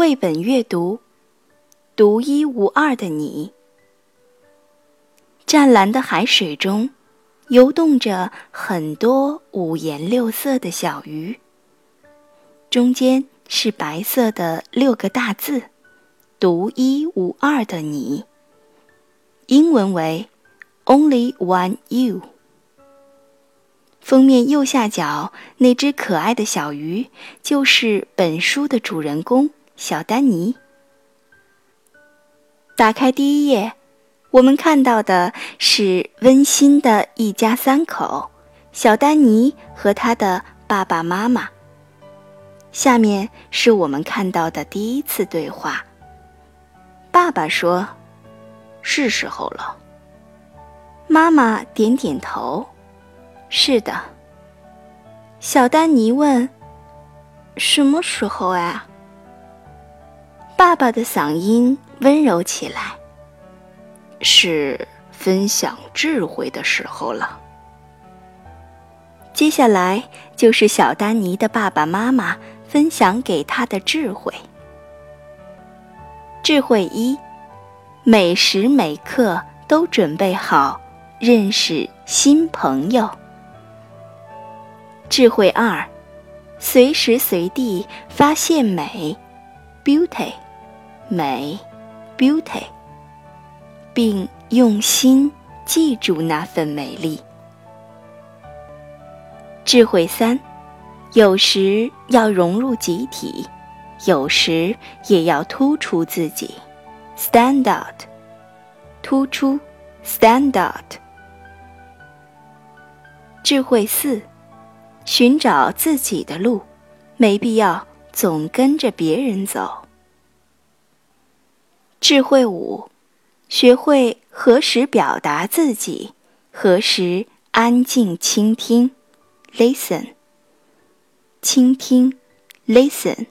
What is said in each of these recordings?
绘本阅读：独一无二的你。湛蓝的海水中，游动着很多五颜六色的小鱼。中间是白色的六个大字：“独一无二的你。”英文为 “Only One You”。封面右下角那只可爱的小鱼，就是本书的主人公小丹尼。打开第一页，我们看到的是温馨的一家三口：小丹尼和他的爸爸妈妈。下面是我们看到的第一次对话。爸爸说：“是时候了。”妈妈点点头。是的，小丹尼问：“什么时候啊？”爸爸的嗓音温柔起来：“是分享智慧的时候了。”接下来就是小丹尼的爸爸妈妈分享给他的智慧。智慧一：每时每刻都准备好认识新朋友。智慧二，随时随地发现美，beauty，美，beauty，并用心记住那份美丽。智慧三，有时要融入集体，有时也要突出自己，stand out，突出，stand out。智慧四。寻找自己的路，没必要总跟着别人走。智慧五，学会何时表达自己，何时安静倾听，listen。倾听，listen。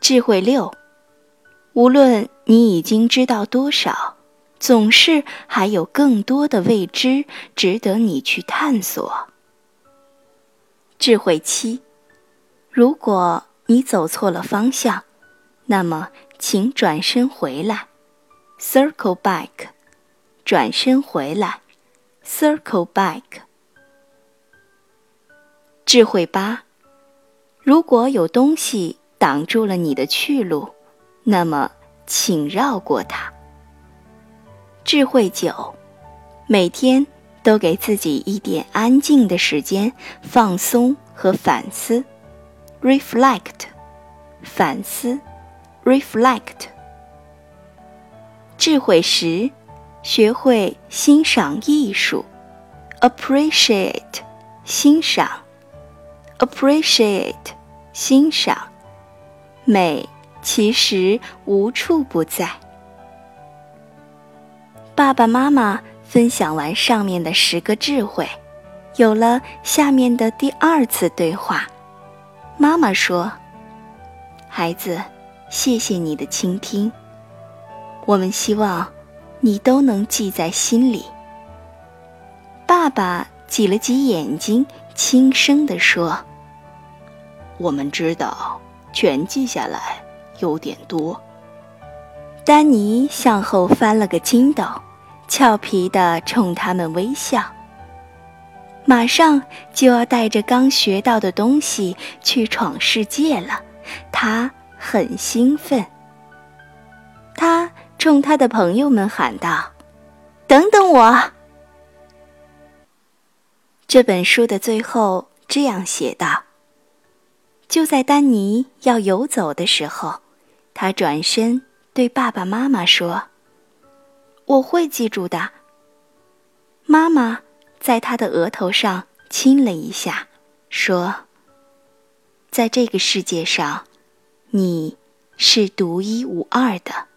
智慧六，无论你已经知道多少，总是还有更多的未知值得你去探索。智慧七：如果你走错了方向，那么请转身回来，circle back。转身回来，circle back。智慧八：如果有东西挡住了你的去路，那么请绕过它。智慧九：每天。都给自己一点安静的时间，放松和反思，reflect，反思，reflect。智慧十，学会欣赏艺术，appreciate，欣赏，appreciate，欣赏。美其实无处不在。爸爸妈妈。分享完上面的十个智慧，有了下面的第二次对话。妈妈说：“孩子，谢谢你的倾听。我们希望你都能记在心里。”爸爸挤了挤眼睛，轻声地说：“我们知道，全记下来有点多。”丹尼向后翻了个筋斗。俏皮地冲他们微笑。马上就要带着刚学到的东西去闯世界了，他很兴奋。他冲他的朋友们喊道：“等等我！”这本书的最后这样写道：“就在丹尼要游走的时候，他转身对爸爸妈妈说。”我会记住的。妈妈在他的额头上亲了一下，说：“在这个世界上，你是独一无二的。”